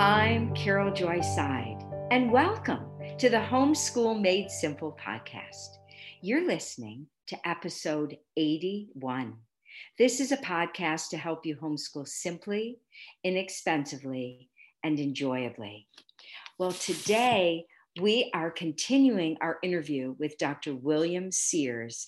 I'm Carol Joy Seidl, and welcome to the Homeschool Made Simple podcast. You're listening to episode 81. This is a podcast to help you homeschool simply, inexpensively, and enjoyably. Well, today we are continuing our interview with Dr. William Sears.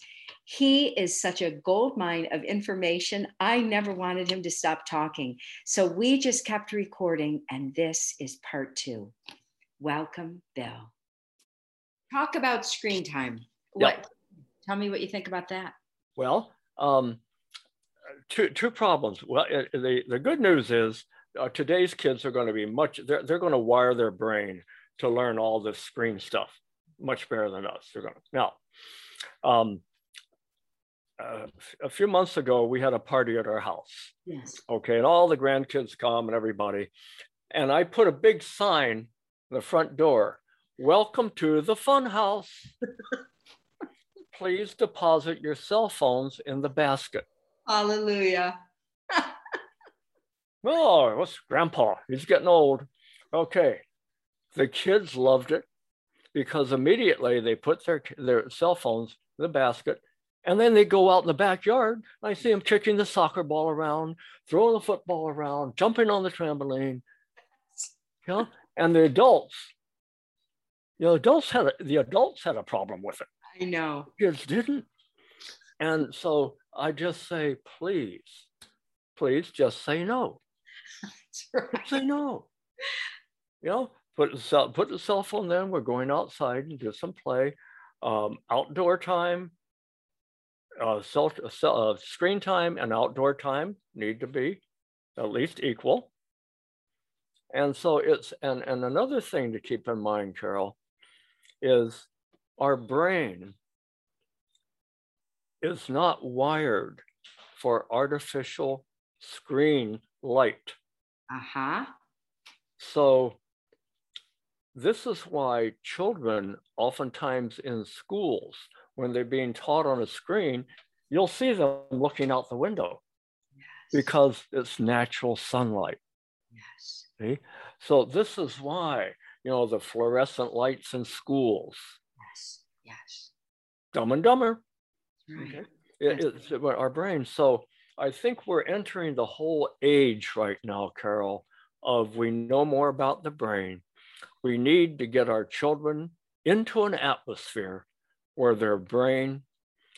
He is such a gold mine of information. I never wanted him to stop talking. So we just kept recording, and this is part two. Welcome, Bill. Talk about screen time. What? Yep. Tell me what you think about that. Well, um, two two problems. Well, uh, the the good news is uh, today's kids are going to be much. They're they're going to wire their brain to learn all this screen stuff much better than us. They're going to now. Um, uh, a few months ago, we had a party at our house. Yes. Okay, and all the grandkids come and everybody, and I put a big sign in the front door. Welcome to the fun house. Please deposit your cell phones in the basket. Hallelujah. Oh, what's grandpa? He's getting old. Okay. The kids loved it because immediately they put their, their cell phones in the basket and then they go out in the backyard. I see them kicking the soccer ball around, throwing the football around, jumping on the trampoline. You know? And the adults, you know, adults had a, the adults had a problem with it. I know. Kids didn't. And so I just say, please, please just say no. Right. say no. You know, put the cell, put the cell phone then. We're going outside and do some play. Um, outdoor time, uh, cell, cell, uh, screen time and outdoor time need to be at least equal. And so it's and and another thing to keep in mind, Carol, is our brain is not wired for artificial screen light. Uh huh. So this is why children oftentimes in schools, when they're being taught on a screen, you'll see them looking out the window Yes. because it's natural sunlight. yes. See? So this is why, you know, the fluorescent lights in schools, Yes. Yes. dumb and dumber. Right. Okay. It- it's our brain. So I think we're entering the whole age right now, Carol, of we know more about the brain. We need to get our children into an atmosphere where their brain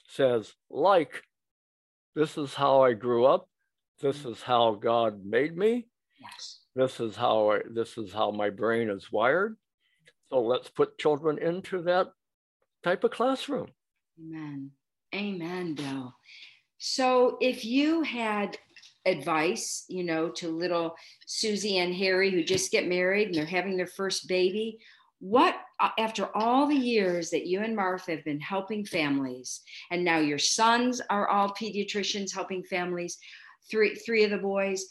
says, like, this is how I grew up. This mm. is how God made me. Yes. This is how I, this is how my brain is wired. So let's put children into that type of classroom. Amen. Amen, Bill. So if you had advice, you know, to little Susie and Harry who just get married and they're having their first baby, what after all the years that you and Martha have been helping families, and now your sons are all pediatricians helping families, three three of the boys,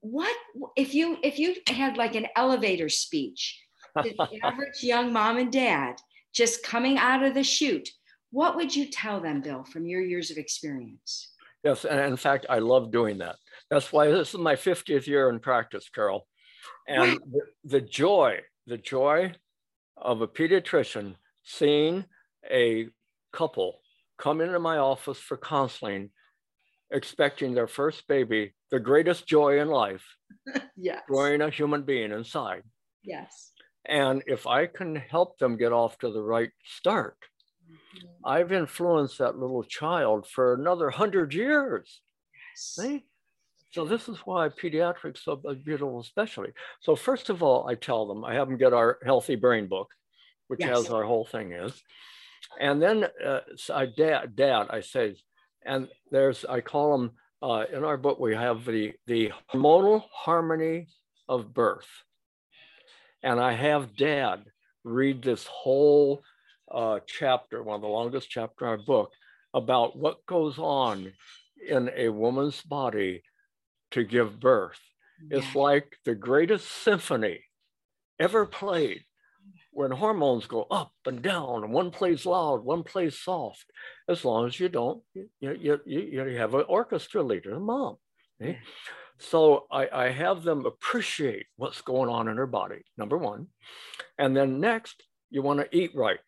what if you if you had like an elevator speech to the average young mom and dad just coming out of the chute, what would you tell them, Bill, from your years of experience? Yes, and in fact, I love doing that. That's why this is my 50th year in practice, Carol. And the, the joy, the joy of a pediatrician seeing a couple come into my office for counseling, expecting their first baby, the greatest joy in life, Yes. growing a human being inside. Yes. And if I can help them get off to the right start, mm-hmm. I've influenced that little child for another hundred years. Yes. See? So this is why pediatrics so a beautiful specialty. So first of all, I tell them, I have them get our healthy brain book, which Yes. has our whole thing is. And then uh, so I, dad, dad, I say, and there's, I call them, uh, in our book, we have the, the hormonal harmony of birth. And I have dad read this whole uh, chapter, one of the longest chapter in our book, about what goes on in a woman's body to give birth. It's like the greatest symphony ever played when hormones go up and down and one plays loud, one plays soft, as long as you don't, you, you, you, you have an orchestra leader, a mom. Okay? So I, I have them appreciate what's going on in their body, number one. And then next, you want to eat right.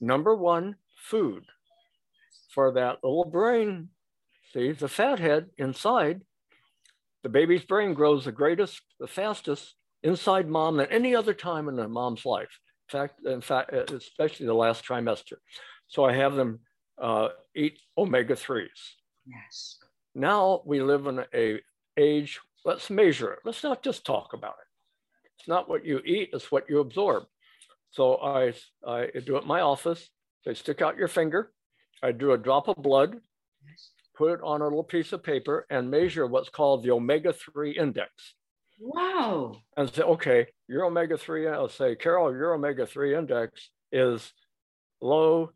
Number one, food for that little brain. See, the fat head inside, the baby's brain grows the greatest, the fastest inside mom than any other time in a mom's life. In fact, in fact, especially the last trimester. So I have them uh, eat omega threes. Yes. Now we live in a age. Let's measure it. Let's not just talk about it. It's not what you eat; it's what you absorb. So I I do it in my office. They stick out your finger. I do a drop of blood, put it on a little piece of paper, and measure what's called the omega three index. Wow. And say, okay, your omega 3, I'll say, Carol, your omega 3 index is low.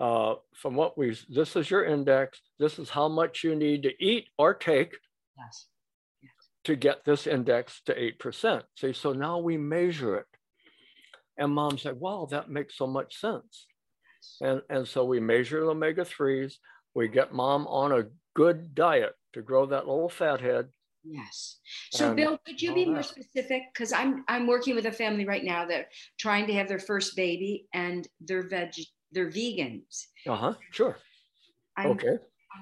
Uh, from what we, this is your index. This is how much you need to eat or take Yes. yes. to get this index to 8%. See, so now we measure it. And mom said, wow, that makes so much sense. And, and so we measure the omega 3s. We get mom on a good diet to grow that little fat head Yes. So, And Bill, could you be more that. specific? Because I'm I'm working with a family right now that trying to have their first baby and they're veg they're vegans. Uh huh. Sure. I'm, Okay.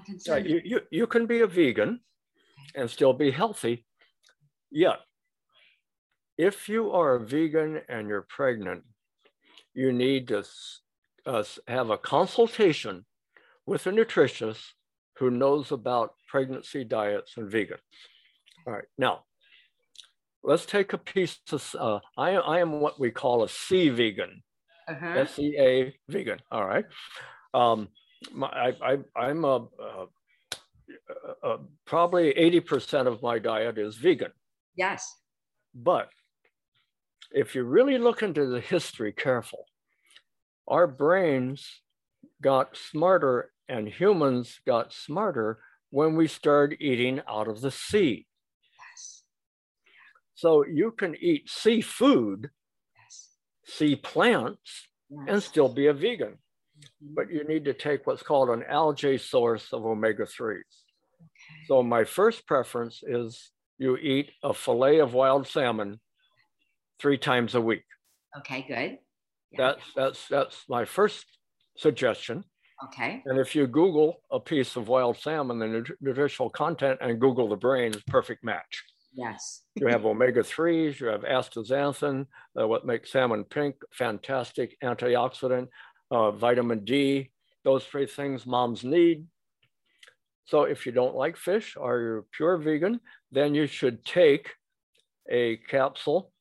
I'm Yeah, you, you, you can be a vegan and still be healthy. Yet, if you are a vegan and you're pregnant, you need to uh, have a consultation with a nutritionist who knows about pregnancy diets and vegan. All right, now let's take a piece of, uh, I, I am what we call a C vegan. uh-huh. S E A vegan. All right. Um, my, I, I, I'm a, uh uh probably 80% of my diet is vegan. Yes. But if you really look into the history careful, our brains got smarter and humans got smarter when we started eating out of the sea. Yes. So you can eat seafood, Yes. sea plants, and still be a vegan. Mhm. but you need to take what's called an algae source of omega 3s. Okay. So, my first preference is you eat a fillet of wild salmon three times a week. Okay, good. Yeah. That's, that's, that's my first suggestion. Okay. And if you Google a piece of wild salmon, the nut- nutritional content, and Google the brain, is perfect match. Yes. You have omega 3s, you have astaxanthin, uh, what makes salmon pink, fantastic antioxidant, uh, vitamin D, those three things moms need. So if you don't like fish or you're pure vegan, then you should take a capsule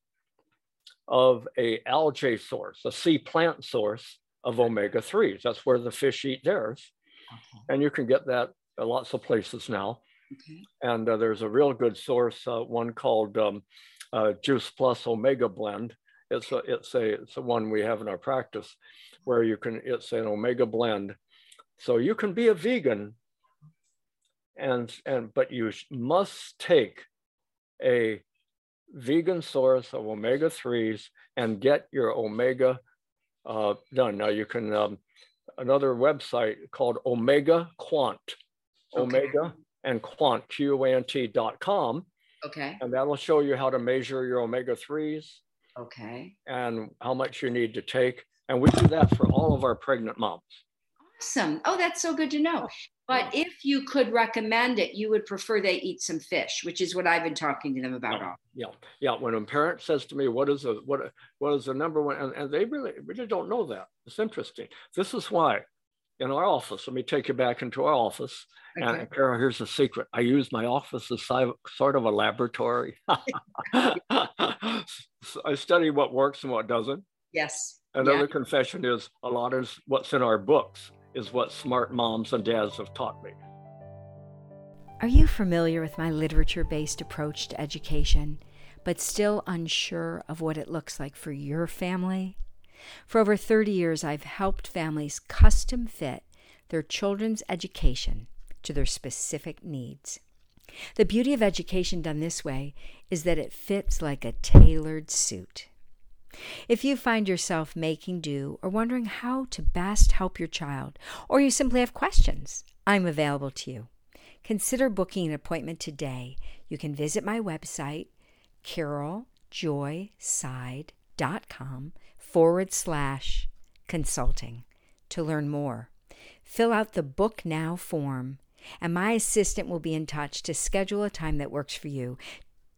of a algae source, a sea plant source of omega 3s. That's where the fish eat theirs. Okay. And you can get that at lots of places now Okay. and uh, there's a real good source, uh, one called um, uh, Juice Plus Omega Blend. It's a, it's a it's a one we have in our practice, where you can it's an omega blend, so you can be a vegan, and and but you must take a vegan source of omega threes and get your omega uh, done. Now you can um, another website called Omega Quant, Okay. Omega and Quant Q-A-N-T dot com, Okay. and that'll show you how to measure your omega threes Okay. and how much you need to take. And we do that for all of our pregnant moms. Awesome. Oh, that's so good to know. Oh, but if you could recommend it, you would prefer they eat some fish, which is what I've been talking to them about. all. Yeah, yeah. When a parent says to me, "What is the what? What is the number one?" and, and they really really don't know that. It's interesting. This is why, in our office, let me take you back into our office. Okay. And Carol, here's a secret. I use my office as sort of a laboratory. So I study what works and what doesn't. Yes. Another Yeah. confession is a lot is what's in our books is what smart moms and dads have taught me. Are you familiar with my literature based approach to education, but still unsure of what it looks like for your family? For over 30 years, I've helped families custom fit their children's education to their specific needs. The beauty of education done this way is that it fits like a tailored suit. If you find yourself making do or wondering how to best help your child, or you simply have questions, I'm available to you. consider booking an appointment today. You can visit my website, caroljoyseidl.com forward slash consulting to learn more. Fill out the Book Now form, and my assistant will be in touch to schedule a time that works for you.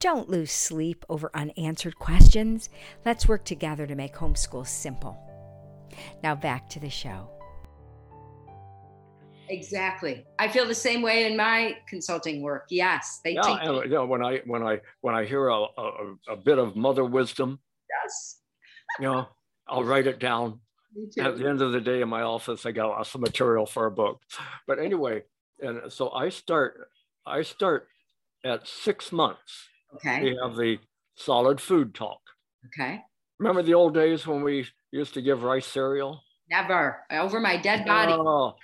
Don't lose sleep over unanswered questions. Let's work together to make homeschool simple. Now back to the show. Exactly. I feel the same way in my consulting work. Yes, they Yeah, teach. and, you know, when I when I when I hear a, a, a bit of mother wisdom, Yes. you know, I'll write it down. Me At the end of the day in my office, I got some material for a book. But anyway, and so I start I start at six months. Okay. We have the solid food talk. Okay. Remember the old days when we used to give rice cereal? Never over my dead body. Oh,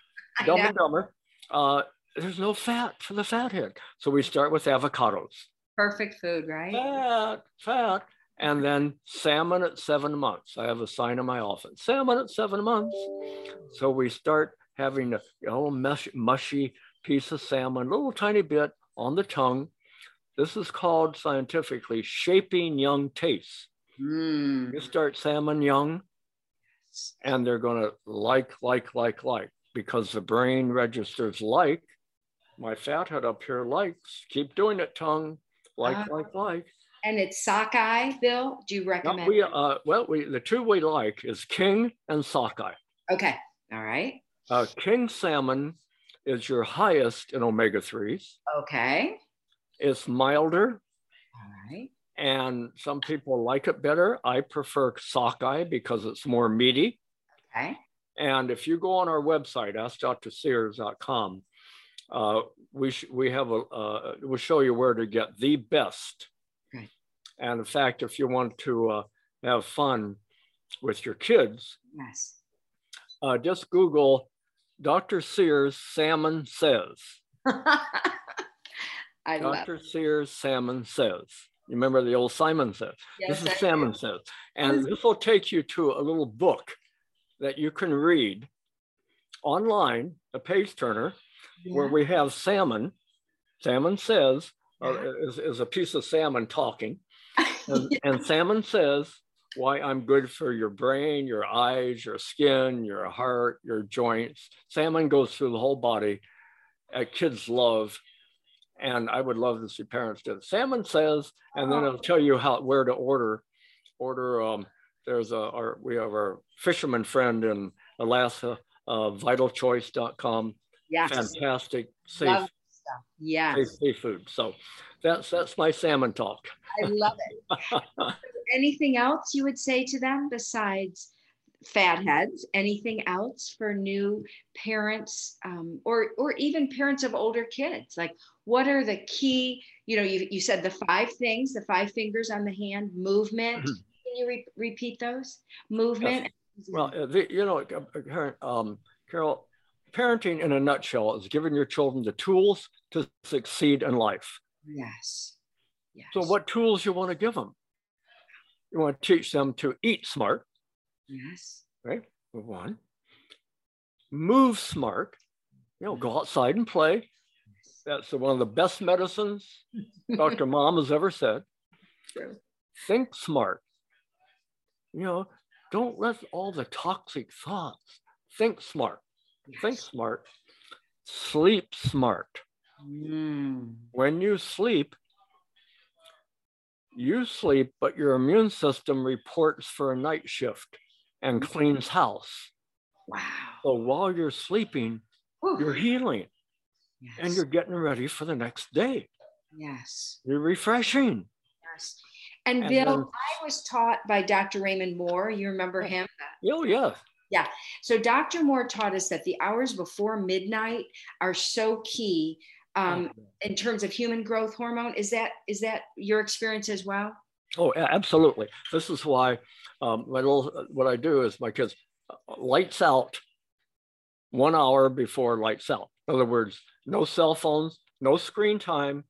Dumb and Dumber. Uh, there's no fat for the fathead. So we start with avocados. Perfect food, right? Fat, fat. And then salmon at seven months. I have a sign in my office. Salmon at seven months. So we start having a little mushy, mushy piece of salmon, a little tiny bit on the tongue. This is called scientifically shaping young tastes. Mm. You start salmon young, and they're going to like, like, like, like, because the brain registers like. My fathead up here likes. Keep doing it, tongue. Like, Ah. like, like. And it's sockeye, Bill. Do you No, recommend? we, uh, well, we, the two we like is king and sockeye. okay. All right. Uh, king salmon is your highest in omega 3s. Okay. It's milder, All right. and some people like it better. I prefer sockeye because it's more meaty. Okay. And if you go on our website, askdrsears.com, uh, we sh- we have a uh, we'll show you where to get the best. Okay. And in fact, if you want to uh, have fun with your kids, Yes. uh, just Google Dr. Sears Salmon Says. I love. Dr. Sears Salmon Says. You remember the old Simon Says? Yes, this is. Salmon Says. And this will take you to a little book that you can read online, a page turner, where we have salmon. Salmon Says Yeah. is, is a piece of salmon talking. And, and salmon says why I'm good for your brain, your eyes, your skin, your heart, your joints. Salmon goes through the whole body. Uh, kids love, and I would love to see parents do it. Salmon says, and then it'll tell you how where to order. Order. Um, there's a our we have our fisherman friend in Alaska, uh, VitalChoice.com. yes. Fantastic, safe. Yes. safe seafood. So that's that's my salmon talk. I love it. Anything else you would say to them besides fatheads? Anything else for new parents um, or or even parents of older kids? Like, what are the key? You know, you, you said the five things, the five fingers on the hand, movement. Mhm. Can you re- repeat those? Movement. Well, uh, the, you know, uh, um, Carol, parenting in a nutshell is giving your children the tools to succeed in life. yes. Yes. So, what tools you want to give them? You want to teach them to eat smart, Yes. right? Move one. Move smart. You know, go outside and play. That's one of the best medicines Dr. Mom has ever said. True. Think smart. You know, don't let all the toxic thoughts. Think smart. Think smart. Sleep smart. Mm. When you sleep, you sleep, but your immune system reports for a night shift and cleans house. Wow. So while you're sleeping, Whew. you're healing yes. and you're getting ready for the next day. yes. You're refreshing. Yes. And, And Bill, then- I was taught by Dr. Raymond Moore. You remember him? Oh, yeah. Yeah. So Dr. Moore taught us that the hours before midnight are so key um, in terms of human growth hormone. Is that is that your experience as well? Oh, absolutely. This is why um, my little, what I do is my kids uh, lights out one hour before lights out. In other words, no cell phones, no screen time,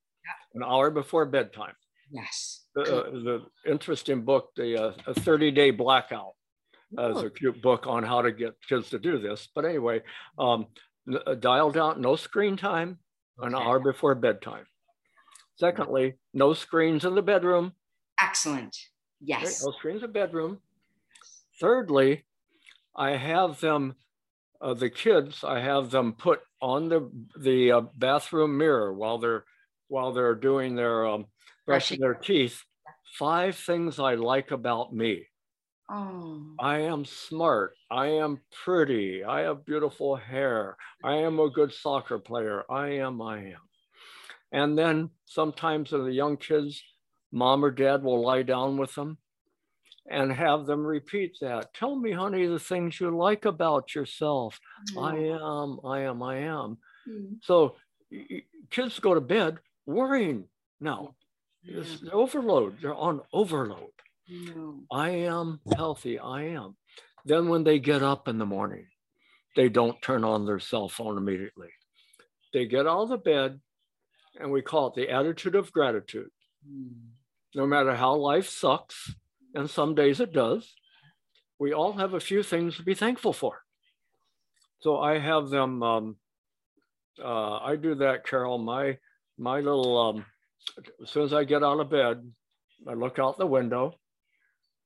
an hour before bedtime. Yes. The, uh, the interesting book, the uh, a 30 day blackout, uh, is a cute book on how to get kids to do this. But anyway, um, uh, dial down, no screen time, an Okay. hour before bedtime. Secondly, no screens in the bedroom. Excellent. Yes. No screens in the bedroom. Thirdly, I have them, uh, the kids, I have them put on the the uh, bathroom mirror while they're while they're doing their um, brushing Brushing. their teeth. Five things I like about me. Oh. I am smart. I am pretty. I have beautiful hair. I am a good soccer player. I am, I am. And then sometimes in the young kids, mom or dad will lie down with them and have them repeat that. Tell me, honey, the things you like about yourself. I am, I am, I am. Mm. So kids go to bed worrying now. It's the overload. They're on overload. No. I am healthy. I am. Then when they get up in the morning, they don't turn on their cell phone immediately. They get out of the bed, and we call it the attitude of gratitude. Mm. No matter how life sucks, and some days it does, we all have a few things to be thankful for. So I have them. Um, uh, I do that, Carol. My my little. Um, as soon as I get out of bed, I look out the window.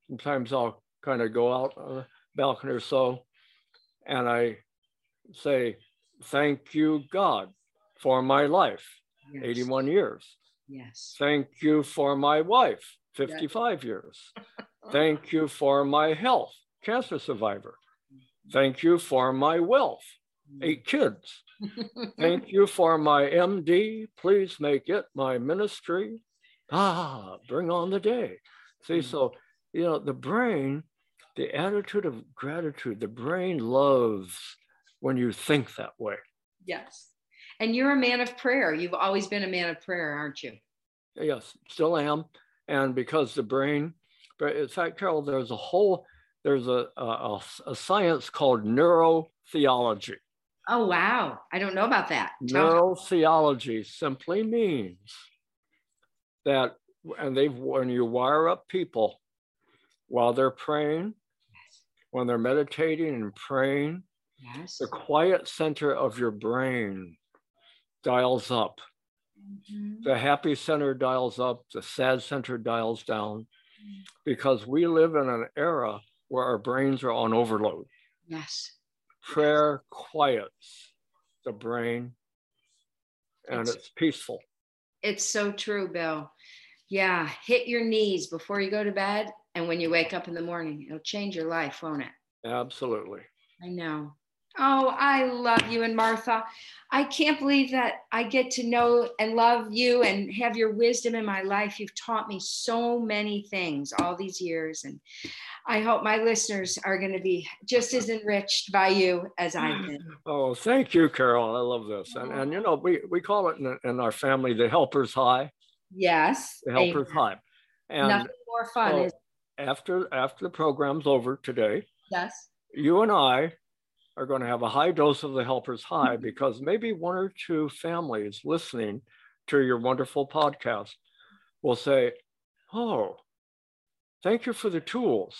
Sometimes I'll kind of go out on the balcony or so, and I say, "Thank you, God, for my life, Yes. 81 years." Yes. Thank you for my wife, 55 years. Thank you for my health, cancer survivor. Thank you for my wealth, eight kids. Thank you for my MD. Please make it my ministry. Ah, bring on the day. See, Mm. so, you know, the brain, the attitude of gratitude, the brain loves when you think that way. Yes. And you're a man of prayer. You've always been a man of prayer, aren't you? Yes, still am. And because the brain, in fact, Carol, there's a whole, there's a, a, a science called neurotheology. Oh, wow. I don't know about that. Neurotheology simply means that, and they've, when you wire up people while they're praying, when they're meditating and praying, Yes. the quiet center of your brain dials up. Mhm. the happy center dials up, the sad center dials down, because we live in an era where our brains are on overload. Yes. Prayer quiets the brain and It's- it's peaceful. It's so true, Bill. Yeah. Hit your knees before you go to bed. And when you wake up in the morning, it'll change your life, won't it? Absolutely. I know. Oh, I love you and Martha. I can't believe that I get to know and love you and have your wisdom in my life. You've taught me so many things all these years. And I hope my listeners are going to be just as enriched by you as I've been. Oh, thank you, Carol. I love this. And, and you know, we, we call it in, in our family the helper's high, Yes. the helper's amen. high. And Nothing more fun oh, is after after the program's over today, yes. you and I are going to have a high dose of the helper's high because maybe one or two families listening to your wonderful podcast will say, Oh, thank you for the tools.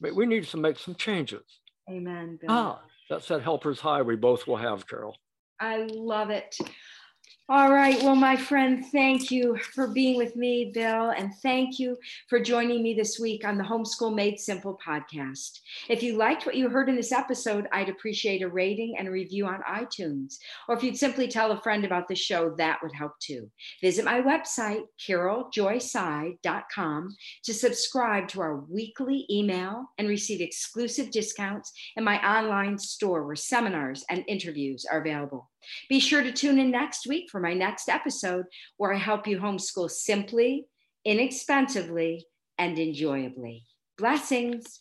But we need to make some changes. Amen. Bill. Ah, that's that helper's high we both will have, Carol. I love it. All right. Well, my friend, thank you for being with me, Bill, and thank you for joining me this week on the Homeschool Made Simple podcast. If you liked what you heard in this episode, I'd appreciate a rating and a review on iTunes. Or if you'd simply tell a friend about the show, that would help too. Visit my website, caroljoyseidl.com, to subscribe to our weekly email and receive exclusive discounts in my online store where seminars and interviews are available. Be sure to tune in next week for my next episode where I help you homeschool simply, inexpensively, and enjoyably. Blessings.